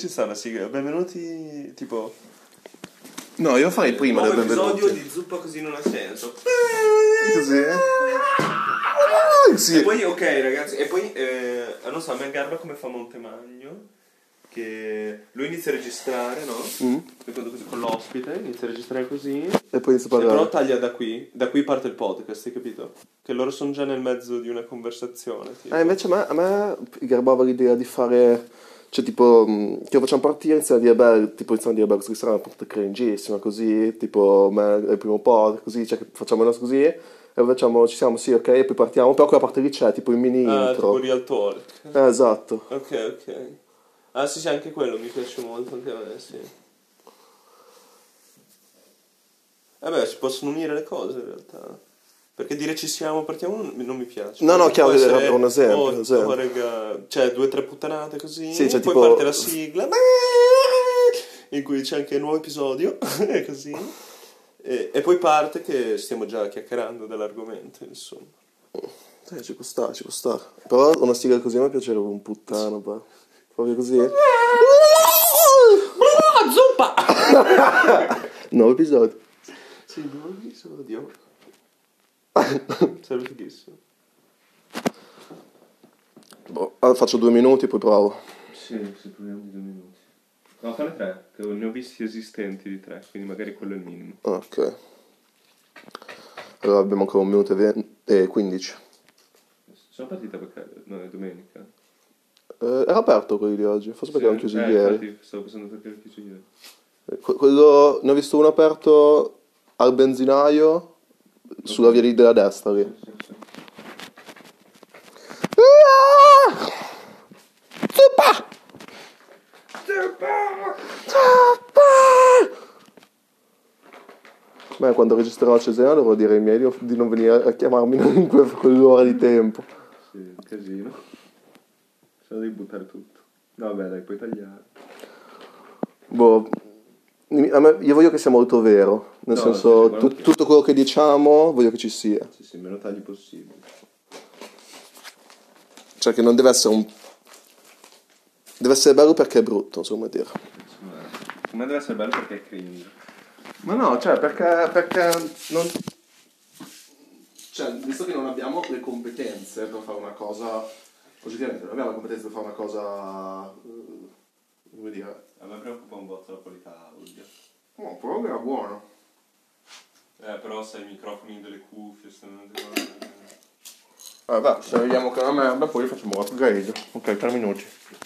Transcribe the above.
ci sta una sigla. Benvenuti, tipo... No, io farei prima del Nuovo benvenuti. episodio di Zuppa così non ha senso. Così, eh? Ah, E Sì. poi, ok ragazzi, e poi, eh, non so, a me garba come fa Montemagno, che lui inizia a registrare, no? Mm. Così, con l'ospite, inizia a registrare così, E poi inizio a e però parlare. taglia da qui, da qui parte il podcast, hai capito? Che loro sono già nel mezzo di una conversazione. tipo. Eh, invece a me, a me garbava l'idea di fare... Cioè, tipo, mh, che lo facciamo partire, iniziamo a dire, beh, tipo, iniziamo a dire, beh, questo è una puntata cringissima, così, tipo, me, è il primo pod, così, cioè, facciamo noi così, e facciamo, ci siamo, sì, ok, e poi partiamo, però quella parte lì c'è, tipo, il mini Ah, tipo intro. Real Talk. Eh, esatto. Ok, ok. Ah sì, sì, anche quello mi piace molto, anche a me, sì. Eh beh, si possono unire le cose in realtà. Perché dire ci siamo, partiamo non, mi piace. No, no, chiaro, essere, un esempio, oh, un esempio. oh, raga, cioè due o tre puttanate così, Sì, cioè, poi tipo- parte la sigla, in cui c'è anche un nuovo episodio, e così. E, e poi parte che stiamo già chiacchierando dell'argomento, insomma. Eh, ci può stare, ci può stare. Però una sigla così a me piacerebbe un puttano, beh. Proprio così. zuppa! Nuovo episodio. Sì, visto, oddio. Sarebbe fighissimo. Boh, allora faccio due minuti, poi provo. Sì, se proviamo di due minuti. No, fare tre, che ne ho visti esistenti di tre, quindi magari quello è il minimo. Ok. Allora abbiamo ancora un minuto e, ve- e 15. Sono partita perché no, è domenica. Eh, era aperto quelli di oggi, forse perché erano chiusi eh, ieri. Infatti, stavo pensando perché era chiuso ieri. Eh, que- quello, ne ho visto uno aperto al benzinaio sulla via della destra lì. Ah! Zuppa! Zuppa! Beh, quando registrerò a Cesena dovrò dire ai miei di- non venire a chiamarmi in que- quell'ora di tempo. Sì, casino. Se lo devi buttare tutto. No, vabbè, dai, puoi tagliare. Boh, me- io voglio che sia molto vero, nel No, senso tu- guarda- tutto quello che diciamo voglio che ci sia. Sì, sì, meno tagli possibile. Cioè che non deve essere un... Deve essere bello perché è brutto, insomma dire. Me deve essere bello perché è cringe. Ma no, cioè perché, perché non... Cioè, visto che non abbiamo le competenze per fare una cosa... Oggettivamente non abbiamo le competenze per fare una cosa... come dire... A me preoccupa un botto la qualità audio. Oh, però era buono. Eh, però sai, i microfoni delle cuffie stanno... Eh, Vabbè, se vediamo che è una merda poi facciamo l'upgrade. Ok, tre minuti.